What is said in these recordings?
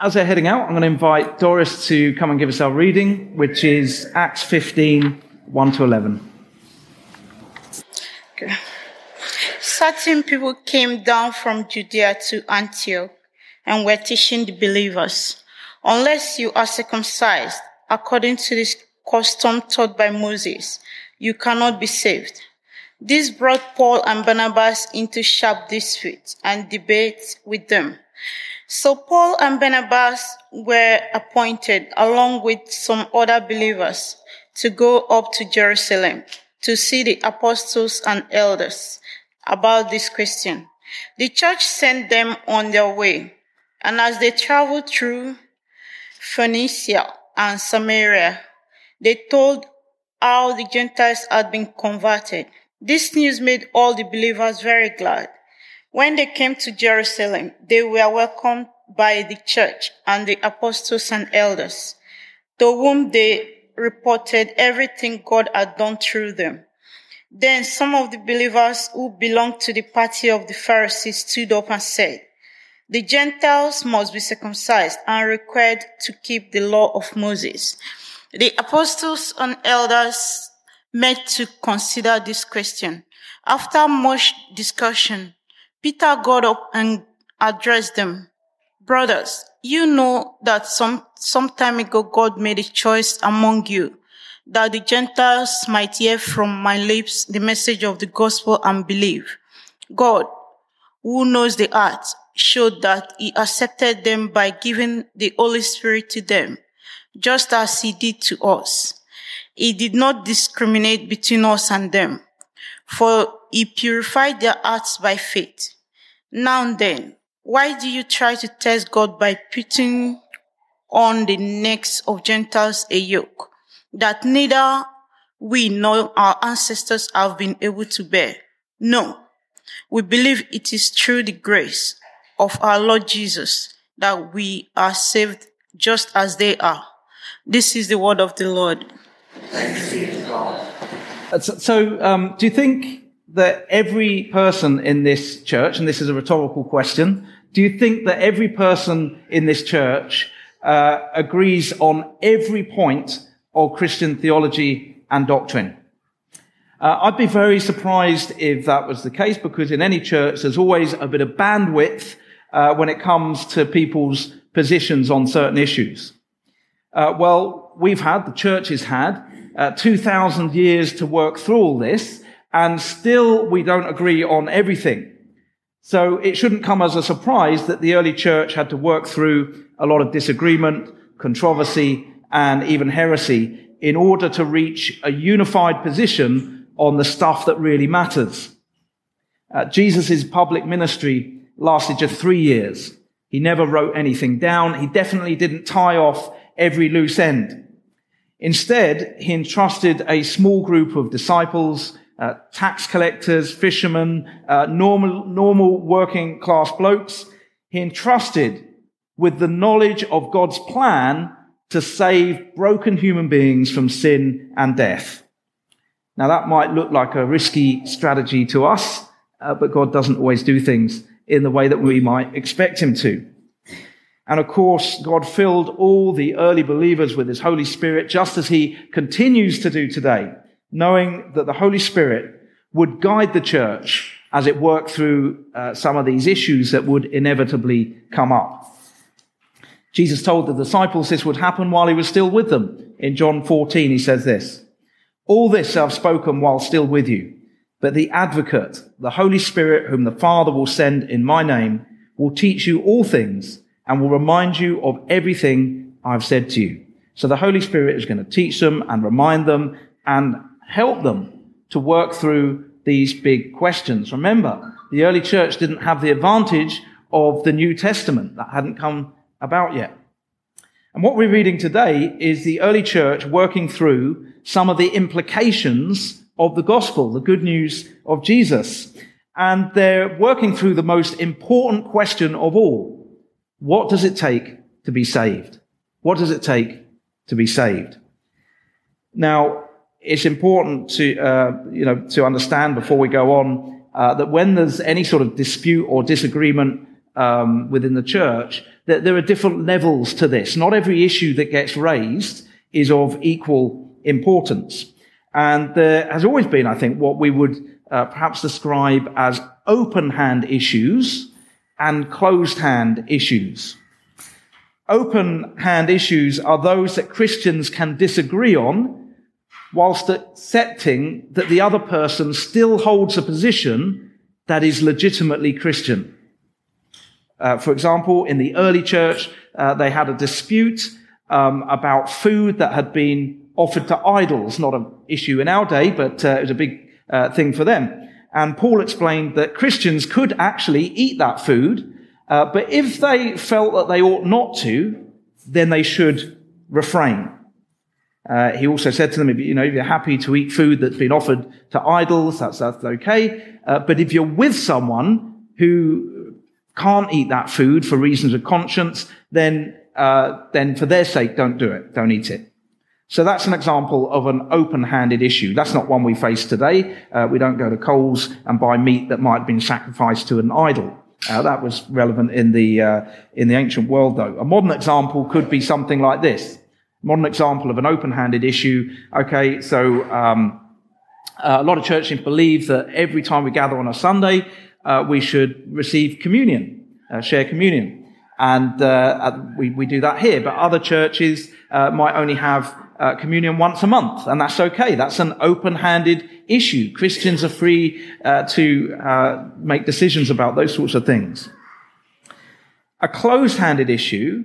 as they're heading out, I'm going to invite Doris to come and give us our reading, which is Acts 15, 1 to 11. Okay. Certain people came down from Judea to Antioch and were teaching the believers, unless you are circumcised according to this custom taught by Moses, you cannot be saved. This brought Paul and Barnabas into sharp dispute and debate with them. So Paul and Barnabas were appointed along with some other believers to go up to Jerusalem to see the apostles and elders about this question. The church sent them on their way, and as they traveled through Phoenicia and Samaria, they told how the Gentiles had been converted. This news made all the believers very glad. When they came to Jerusalem, they were welcomed by the church and the apostles and elders, to whom they reported everything God had done through them. Then some of the believers who belonged to the party of the Pharisees stood up and said, the Gentiles must be circumcised and required to keep the law of Moses. The apostles and elders met to consider this question. After much discussion, Peter got up and addressed them. Brothers, you know that some, some time ago God made a choice among you that the Gentiles might hear from my lips the message of the gospel and believe. God, who knows the heart, showed that he accepted them by giving the Holy Spirit to them, just as he did to us. He did not discriminate between us and them, for he purified their hearts by faith. Now then, why do you try to test God by putting on the necks of Gentiles a yoke that neither we nor our ancestors have been able to bear? No, we believe it is through the grace of our Lord Jesus that we are saved just as they are. This is the word of the Lord. So um, do you think that every person in this church, and this is a rhetorical question, do you think that every person in this church uh, agrees on every point of Christian theology and doctrine? Uh, I'd be very surprised if that was the case because in any church there's always a bit of bandwidth uh, when it comes to people's positions on certain issues. Uh, well, we've had, the church has had, uh, 2,000 years to work through all this, and still we don't agree on everything. So it shouldn't come as a surprise that the early church had to work through a lot of disagreement, controversy, and even heresy in order to reach a unified position on the stuff that really matters. Uh, Jesus' public ministry lasted just three years. He never wrote anything down. He definitely didn't tie off every loose end. Instead, he entrusted a small group of disciples, uh, tax collectors, fishermen, uh, normal, normal working class blokes. He entrusted with the knowledge of God's plan to save broken human beings from sin and death. Now that might look like a risky strategy to us, uh, but God doesn't always do things in the way that we might expect him to. And of course, God filled all the early believers with his Holy Spirit, just as he continues to do today, knowing that the Holy Spirit would guide the church as it worked through uh, some of these issues that would inevitably come up. Jesus told the disciples this would happen while he was still with them. In John 14, he says this, all this I've spoken while still with you. But the advocate, the Holy Spirit, whom the Father will send in my name, will teach you all things and will remind you of everything I've said to you. So the Holy Spirit is going to teach them and remind them and help them to work through these big questions. Remember, the early church didn't have the advantage of the New Testament. That hadn't come about yet. And what we're reading today is the early church working through some of the implications of the gospel, the good news of Jesus. And they're working through the most important question of all. What does it take to be saved? What does it take to be saved? Now, it's important to, uh, you know, to understand before we go on uh, that when there's any sort of dispute or disagreement um, within the church, that there are different levels to this. Not every issue that gets raised is of equal importance. And there has always been, I think, what we would uh, perhaps describe as open hand issues and closed hand issues. Open hand issues are those that Christians can disagree on whilst accepting that the other person still holds a position that is legitimately Christian. Uh, for example, in the early church, uh, they had a dispute um, about food that had been offered to idols. Not an issue in our day, but uh, it was a big uh, thing for them. And Paul explained that Christians could actually eat that food, uh, but if they felt that they ought not to, then they should refrain. Uh, he also said to them, if, you know, if you're happy to eat food that's been offered to idols, that's, that's okay. but if you're with someone who can't eat that food for reasons of conscience, then, uh, then for their sake, don't do it. Don't eat it. So that's an example of an open-handed issue. That's not one we face today. Uh, we don't go to Coles and buy meat that might have been sacrificed to an idol. Uh, that was relevant in the uh, in the ancient world, though. A modern example could be something like this. Modern example of an open-handed issue. Okay, so um, a lot of churches believe that every time we gather on a Sunday, uh, we should receive communion, uh, share communion. And uh, we, we do that here, but other churches uh, might only have uh, communion once a month, and that's okay. That's an open-handed issue. Christians are free uh, to make decisions about those sorts of things. A closed-handed issue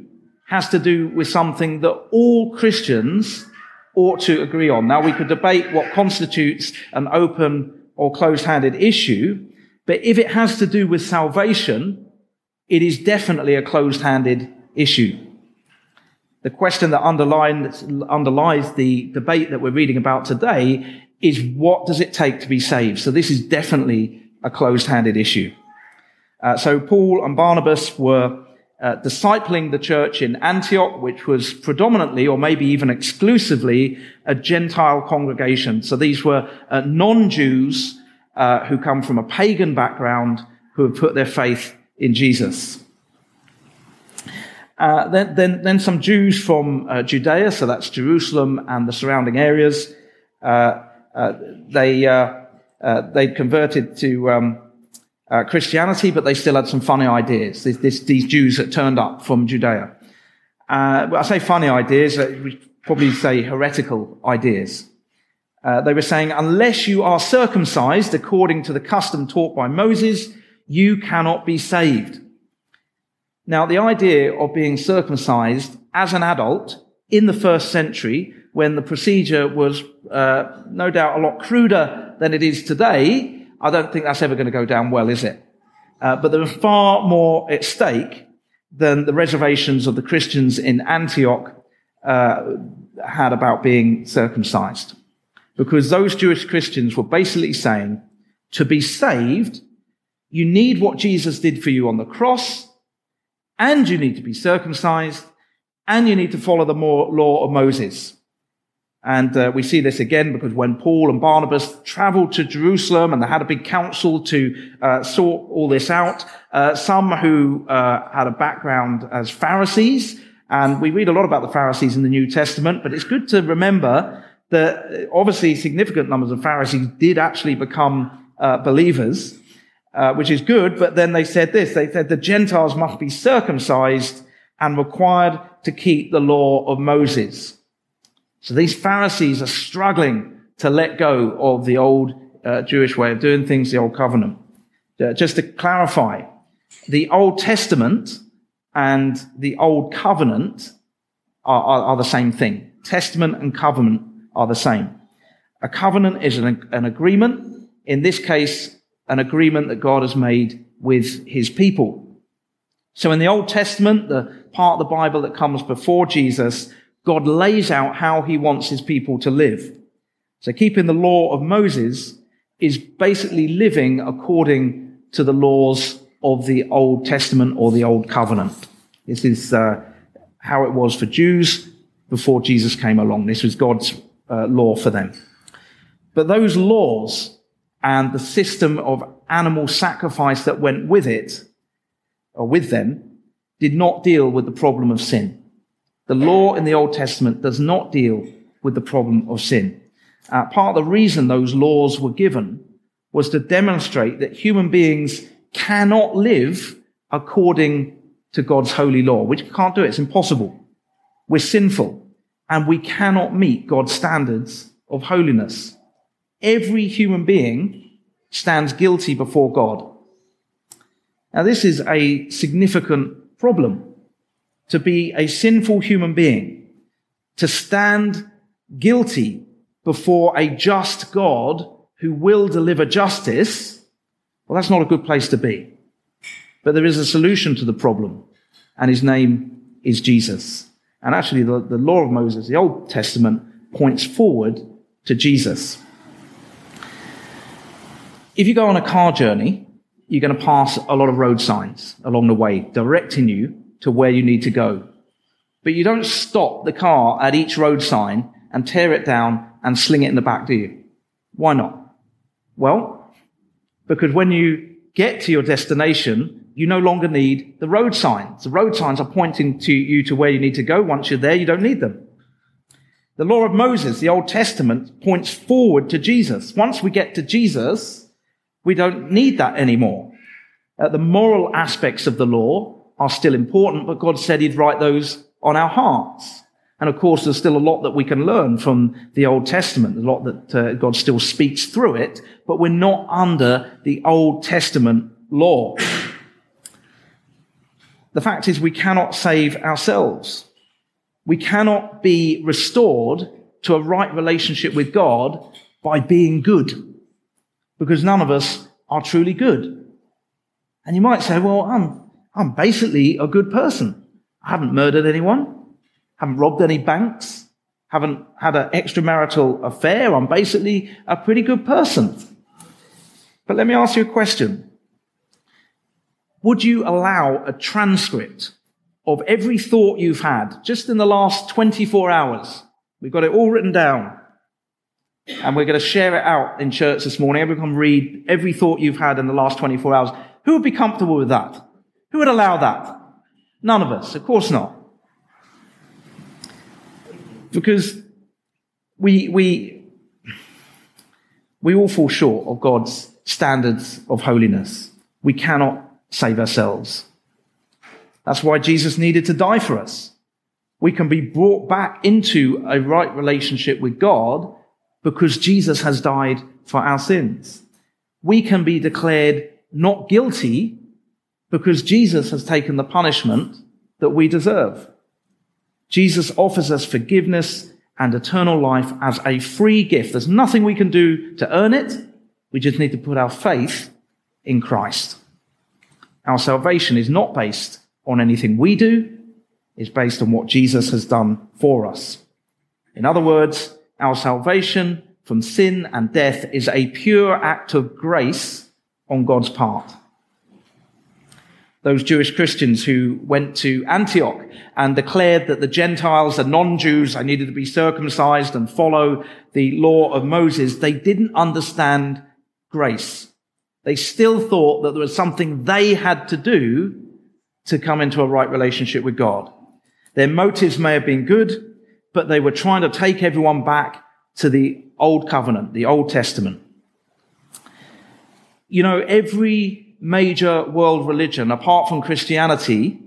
has to do with something that all Christians ought to agree on. Now, we could debate what constitutes an open or closed-handed issue, but if it has to do with salvation, it is definitely a closed handed issue. The question that underlies the debate that we're reading about today is what does it take to be saved? So this is definitely a closed handed issue. Uh, so Paul and Barnabas were uh, discipling the church in Antioch, which was predominantly or maybe even exclusively a Gentile congregation. So these were uh, non-Jews uh, who come from a pagan background who have put their faith in Jesus. Uh, then, then, then, some Jews from uh, Judea, so that's Jerusalem and the surrounding areas. Uh, uh they uh, they converted to um, Christianity, but they still had some funny ideas. This, this, these Jews that turned up from Judea. well, I say funny ideas. We probably say heretical ideas. Uh, they were saying, unless you are circumcised according to the custom taught by Moses, you cannot be saved. Now, the idea of being circumcised as an adult in the first century, when the procedure was uh, no doubt a lot cruder than it is today, I don't think that's ever going to go down well, is it? Uh, but there was far more at stake than the reservations of the Christians in Antioch uh, had about being circumcised because those Jewish Christians were basically saying, to be saved, you need what Jesus did for you on the cross, and you need to be circumcised, and you need to follow the law of Moses. And uh, we see this again because when Paul and Barnabas traveled to Jerusalem and they had a big council to uh, sort all this out, uh, some who uh, had a background as Pharisees, and we read a lot about the Pharisees in the New Testament, but it's good to remember that obviously significant numbers of Pharisees did actually become uh, believers, uh, which is good. But then they said this: they said the Gentiles must be circumcised and required to keep the law of Moses. So these Pharisees are struggling to let go of the old uh, Jewish way of doing things, the old covenant. Uh, just to clarify, the Old Testament and the Old Covenant are, are, are the same thing. Testament and covenant are the same. A covenant is an, an agreement, in this case, an agreement that God has made with his people. So in the Old Testament, the part of the Bible that comes before Jesus, God lays out how he wants his people to live. So keeping the law of Moses is basically living according to the laws of the Old Testament or the Old Covenant. This is uh, how it was for Jews before Jesus came along. This was God's uh, law for them. But those laws and the system of animal sacrifice that went with it, or with them, did not deal with the problem of sin. The law in the Old Testament does not deal with the problem of sin. Uh, part of the reason those laws were given was to demonstrate that human beings cannot live according to God's holy law. We can't do it. It's impossible. We're sinful and we cannot meet God's standards of holiness. Every human being stands guilty before God. Now, this is a significant problem. To be a sinful human being, to stand guilty before a just God who will deliver justice, well, that's not a good place to be. But there is a solution to the problem, and his name is Jesus. And actually, the, the law of Moses, the Old Testament, points forward to Jesus. If you go on a car journey, you're going to pass a lot of road signs along the way, directing you to where you need to go. But you don't stop the car at each road sign and tear it down and sling it in the back, do you? Why not? Well, because when you get to your destination, you no longer need the road signs. The road signs are pointing to you to where you need to go. Once you're there, you don't need them. The law of Moses, the Old Testament, points forward to Jesus. Once we get to Jesus, we don't need that anymore. Uh, the moral aspects of the law are still important, but God said He'd write those on our hearts. And of course, there's still a lot that we can learn from the Old Testament, a lot that uh, God still speaks through it, but we're not under the Old Testament law. The fact is, we cannot save ourselves. We cannot be restored to a right relationship with God by being good, because none of us are truly good. And you might say, well, I'm, I'm basically a good person. I haven't murdered anyone haven't robbed any banks, haven't had an extramarital affair. I'm basically a pretty good person. But let me ask you a question. Would you allow a transcript of every thought you've had just in the last 24 hours? We've got it all written down. And we're going to share it out in church this morning. Everyone read every thought you've had in the last 24 hours. Who would be comfortable with that? Who would allow that? None of us. Of course not because we, we, we all fall short of God's standards of holiness. We cannot save ourselves. That's why Jesus needed to die for us. We can be brought back into a right relationship with God because Jesus has died for our sins. We can be declared not guilty because Jesus has taken the punishment that we deserve. Jesus offers us forgiveness and eternal life as a free gift. There's nothing we can do to earn it. We just need to put our faith in Christ. Our salvation is not based on anything we do. It's based on what Jesus has done for us. In other words, our salvation from sin and death is a pure act of grace on God's part those Jewish Christians who went to Antioch and declared that the Gentiles, the non-Jews, they needed to be circumcised and follow the law of Moses. They didn't understand grace. They still thought that there was something they had to do to come into a right relationship with God. Their motives may have been good, but they were trying to take everyone back to the old covenant, the Old Testament. You know, every major world religion, apart from Christianity,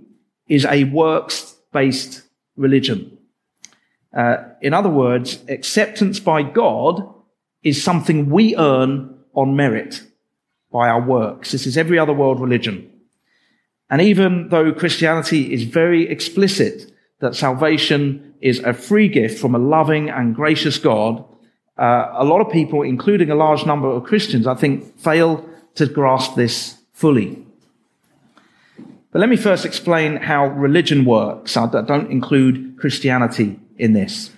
is a works based religion. Uh, in other words, acceptance by God is something we earn on merit by our works. This is every other world religion. And even though Christianity is very explicit that salvation is a free gift from a loving and gracious God, uh, a lot of people, including a large number of Christians, I think, fail to grasp this fully. But let me first explain how religion works. I don't include Christianity in this.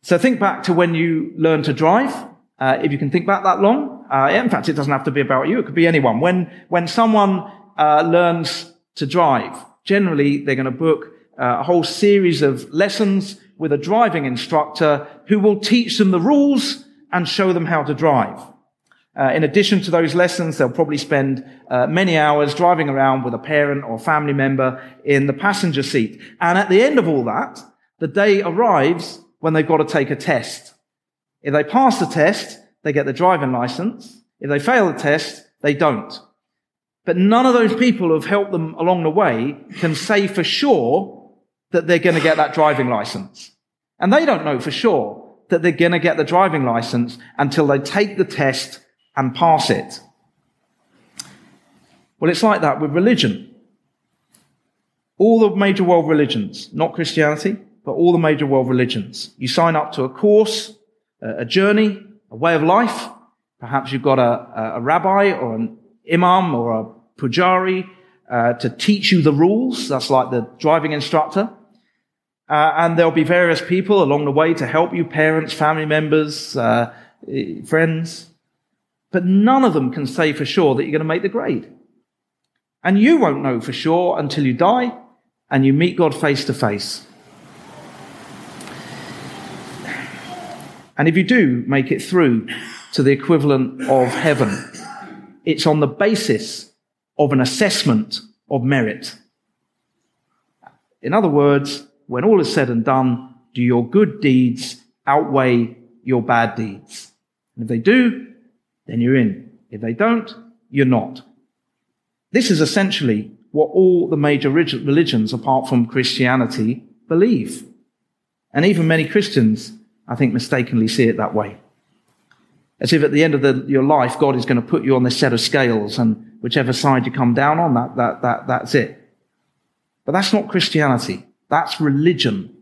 So think back to when you learned to drive. Uh, if you can think back that long, uh, in fact, it doesn't have to be about you. It could be anyone. When when someone uh, learns to drive, generally they're going to book uh, a whole series of lessons with a driving instructor who will teach them the rules and show them how to drive. Uh, in addition to those lessons, they'll probably spend uh, many hours driving around with a parent or family member in the passenger seat. And at the end of all that, the day arrives when they've got to take a test. If they pass the test, they get the driving license. If they fail the test, they don't. But none of those people who have helped them along the way can say for sure that they're going to get that driving license. And they don't know for sure that they're going to get the driving license until they take the test and pass it. Well, it's like that with religion. All the major world religions, not Christianity, but all the major world religions. You sign up to a course, a journey, a way of life. Perhaps you've got a, a rabbi or an imam or a pujari uh, to teach you the rules. That's like the driving instructor. Uh, and there'll be various people along the way to help you, parents, family members, uh, friends. But none of them can say for sure that you're going to make the grade. And you won't know for sure until you die and you meet God face to face. And if you do make it through to the equivalent of heaven, it's on the basis of an assessment of merit. In other words, when all is said and done, do your good deeds outweigh your bad deeds? And if they do, then you're in. If they don't, you're not. This is essentially what all the major religions, apart from Christianity, believe. And even many Christians, I think, mistakenly see it that way. As if at the end of the, your life, God is going to put you on this set of scales, and whichever side you come down on, that, that, that, that's it. But that's not Christianity. That's religion.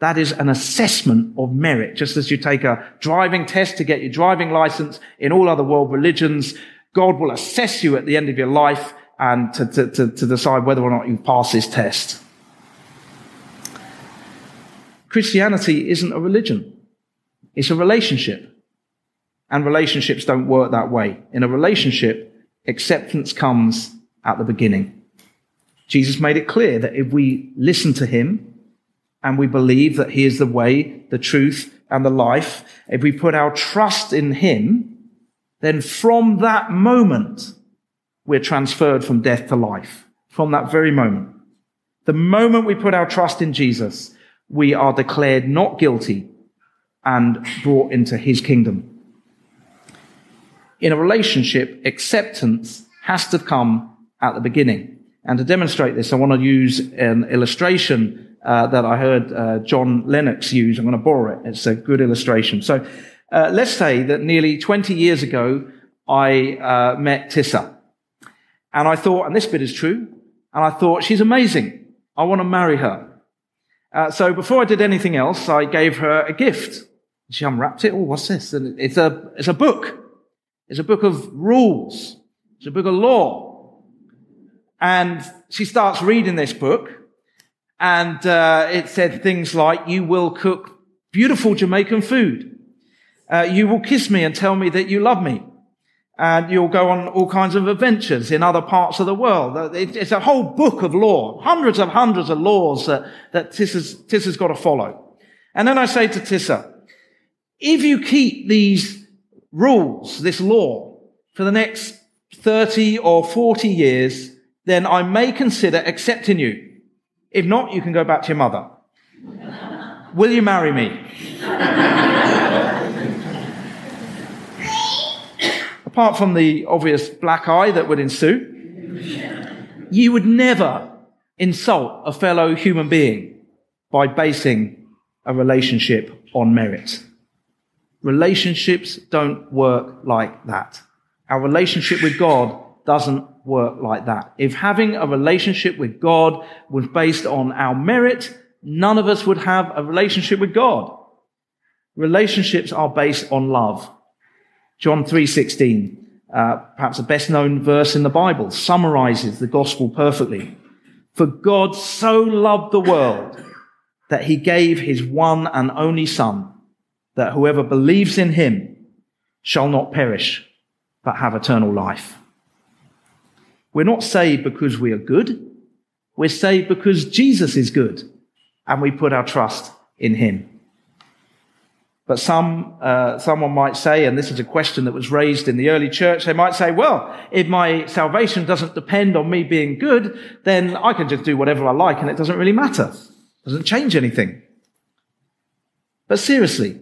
That is an assessment of merit. Just as you take a driving test to get your driving license in all other world religions, God will assess you at the end of your life and to, to, to, to decide whether or not you pass this test. Christianity isn't a religion. It's a relationship. And relationships don't work that way. In a relationship, acceptance comes at the beginning. Jesus made it clear that if we listen to him and we believe that he is the way, the truth, and the life, if we put our trust in him, then from that moment, we're transferred from death to life. From that very moment. The moment we put our trust in Jesus, we are declared not guilty and brought into his kingdom. In a relationship, acceptance has to come at the beginning. And to demonstrate this, I want to use an illustration uh, that I heard uh, John Lennox use. I'm going to borrow it. It's a good illustration. So uh, let's say that nearly 20 years ago, I uh, met Tissa. And I thought, and this bit is true, and I thought, she's amazing. I want to marry her. Uh, so before I did anything else, I gave her a gift. She unwrapped it. Oh, what's this? And it's a, it's a book. It's a book of rules. It's a book of law. And she starts reading this book, and uh, it said things like, You will cook beautiful Jamaican food. Uh, you will kiss me and tell me that you love me. And you'll go on all kinds of adventures in other parts of the world. Uh, it's a whole book of law, hundreds of hundreds of laws that, that Tissa's, Tissa's got to follow. And then I say to Tissa, if you keep these rules, this law, for the next 30 or 40 years, then I may consider accepting you. If not, you can go back to your mother. Will you marry me? Apart from the obvious black eye that would ensue, you would never insult a fellow human being by basing a relationship on merit. Relationships don't work like that. Our relationship with God doesn't work like that. If having a relationship with God was based on our merit, none of us would have a relationship with God. Relationships are based on love. John 3:16, uh, perhaps the best known verse in the Bible, summarizes the gospel perfectly. For God so loved the world that he gave his one and only son, that whoever believes in him shall not perish, but have eternal life. We're not saved because we are good. We're saved because Jesus is good and we put our trust in him. But some, uh, someone might say, and this is a question that was raised in the early church, they might say, well, if my salvation doesn't depend on me being good, then I can just do whatever I like and it doesn't really matter. It doesn't change anything. But seriously,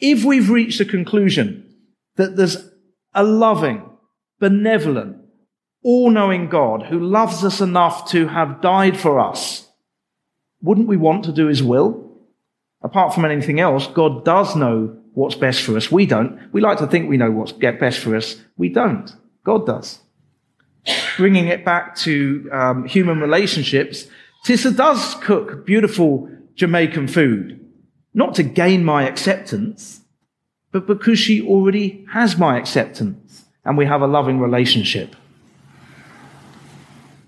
if we've reached a conclusion that there's a loving, benevolent, all-knowing God who loves us enough to have died for us, wouldn't we want to do his will? Apart from anything else, God does know what's best for us. We don't. We like to think we know what's best for us. We don't. God does. Bringing it back to um, human relationships, Tissa does cook beautiful Jamaican food, not to gain my acceptance, but because she already has my acceptance and we have a loving relationship.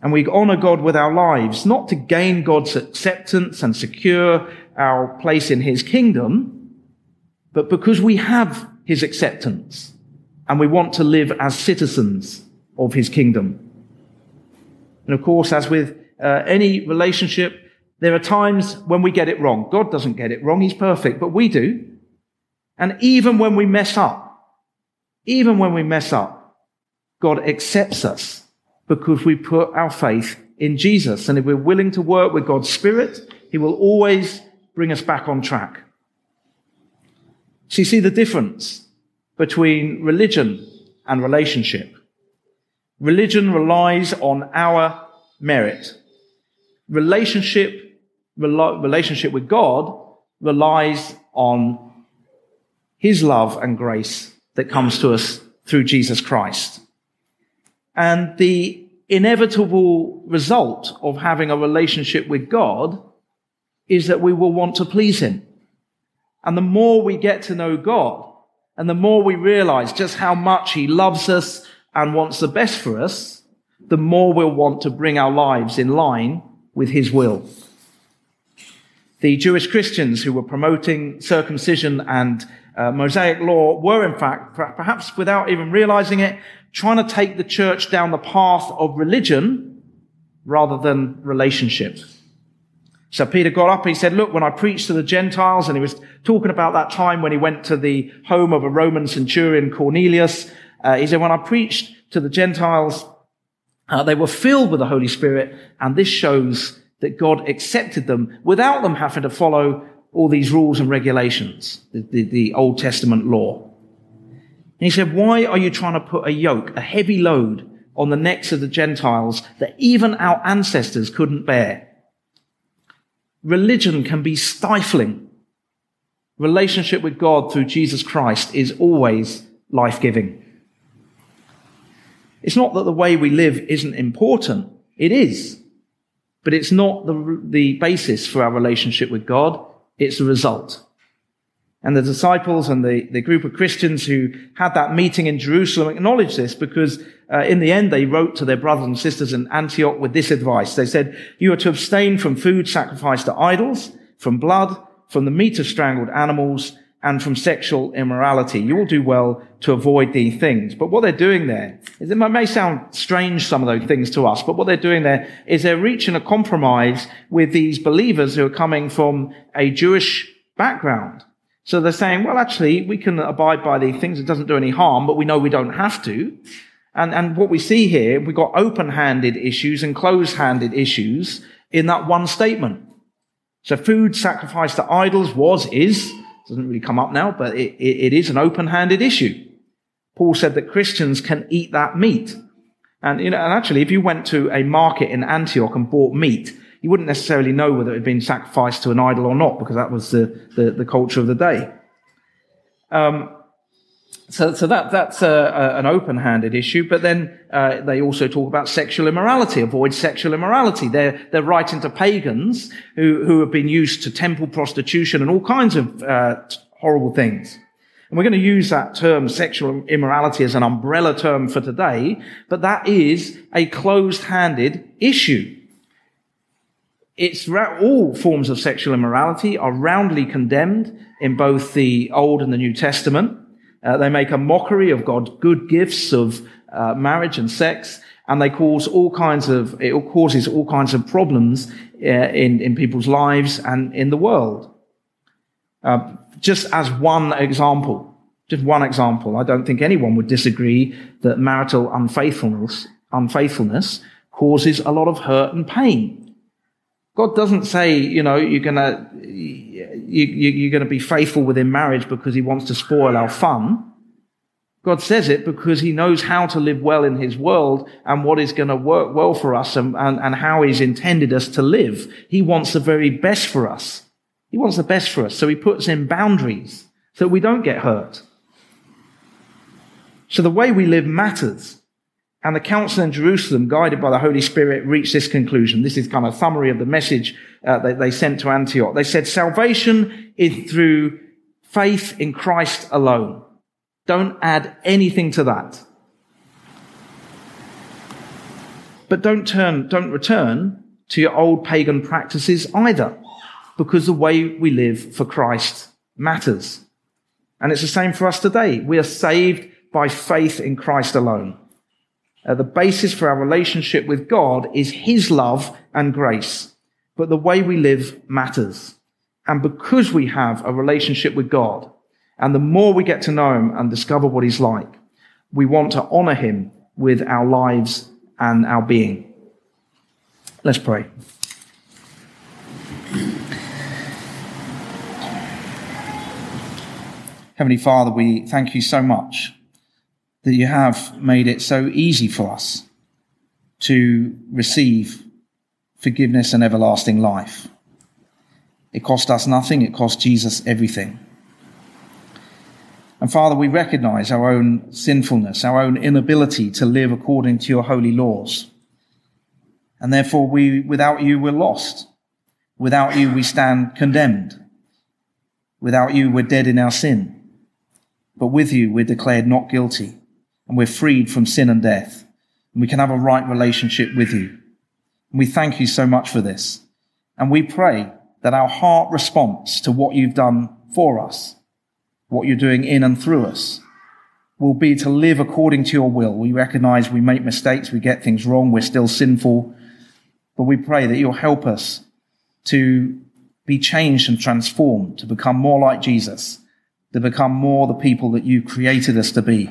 And we honor God with our lives, not to gain God's acceptance and secure our place in his kingdom, but because we have his acceptance and we want to live as citizens of his kingdom. And of course, as with uh, any relationship, there are times when we get it wrong. God doesn't get it wrong. He's perfect, but we do. And even when we mess up, even when we mess up, God accepts us because we put our faith in Jesus. And if we're willing to work with God's Spirit, He will always bring us back on track. So you see the difference between religion and relationship. Religion relies on our merit. Relationship, relationship with God relies on His love and grace that comes to us through Jesus Christ. And the inevitable result of having a relationship with God is that we will want to please Him. And the more we get to know God, and the more we realize just how much He loves us and wants the best for us, the more we'll want to bring our lives in line with His will. The Jewish Christians who were promoting circumcision and uh, Mosaic law were, in fact, perhaps without even realizing it, trying to take the church down the path of religion rather than relationship. So Peter got up he said, look, when I preached to the Gentiles, and he was talking about that time when he went to the home of a Roman centurion, Cornelius, uh, he said, when I preached to the Gentiles, uh, they were filled with the Holy Spirit, and this shows that God accepted them without them having to follow all these rules and regulations, the, the, the Old Testament law. And he said, why are you trying to put a yoke, a heavy load on the necks of the Gentiles that even our ancestors couldn't bear? Religion can be stifling. Relationship with God through Jesus Christ is always life giving. It's not that the way we live isn't important. It is. But it's not the, the basis for our relationship with God. It's the result. And the disciples and the, the group of Christians who had that meeting in Jerusalem acknowledged this because uh, in the end they wrote to their brothers and sisters in Antioch with this advice. They said, you are to abstain from food sacrificed to idols, from blood, from the meat of strangled animals, and from sexual immorality. You will do well to avoid these things. But what they're doing there is, it may sound strange, some of those things to us, but what they're doing there is they're reaching a compromise with these believers who are coming from a Jewish background. So they're saying, well, actually, we can abide by these things. It doesn't do any harm, but we know we don't have to. And, and what we see here, we've got open-handed issues and closed-handed issues in that one statement. So food sacrificed to idols was, is, doesn't really come up now, but it, it, it is an open-handed issue. Paul said that Christians can eat that meat. And, you know, and actually, if you went to a market in Antioch and bought meat, you wouldn't necessarily know whether it had been sacrificed to an idol or not because that was the, the, the culture of the day. Um, so, so that, that's a, a, an open-handed issue, but then uh, they also talk about sexual immorality, avoid sexual immorality. They're, they're writing to pagans who, who have been used to temple prostitution and all kinds of uh, horrible things. And we're going to use that term, sexual immorality, as an umbrella term for today, but that is a closed-handed issue. It's all forms of sexual immorality are roundly condemned in both the Old and the New Testament. Uh, they make a mockery of God's good gifts of uh, marriage and sex, and they cause all kinds of it causes all kinds of problems uh, in in people's lives and in the world. Uh, just as one example, just one example, I don't think anyone would disagree that marital unfaithfulness, unfaithfulness causes a lot of hurt and pain. God doesn't say, you know, you're gonna, you, you're gonna be faithful within marriage because he wants to spoil our fun. God says it because he knows how to live well in his world and what is going to work well for us and, and, and, how he's intended us to live. He wants the very best for us. He wants the best for us. So he puts in boundaries so we don't get hurt. So the way we live matters. And the council in Jerusalem, guided by the Holy Spirit, reached this conclusion. This is kind of a summary of the message uh, that they sent to Antioch. They said salvation is through faith in Christ alone. Don't add anything to that. But don't turn, don't return to your old pagan practices either, because the way we live for Christ matters. And it's the same for us today. We are saved by faith in Christ alone. Uh, the basis for our relationship with God is His love and grace. But the way we live matters. And because we have a relationship with God, and the more we get to know him and discover what he's like, we want to honor him with our lives and our being. Let's pray. Heavenly Father, we thank you so much that you have made it so easy for us to receive forgiveness and everlasting life. It cost us nothing, it cost Jesus everything. And Father, we recognize our own sinfulness, our own inability to live according to your holy laws. And therefore we, without you, we're lost. Without you, we stand condemned. Without you, we're dead in our sin. But with you, we're declared not guilty and we're freed from sin and death. And we can have a right relationship with you. And we thank you so much for this. And we pray that our heart response to what you've done for us what you're doing in and through us will be to live according to your will. We recognize we make mistakes, we get things wrong, we're still sinful, but we pray that you'll help us to be changed and transformed, to become more like Jesus, to become more the people that you created us to be.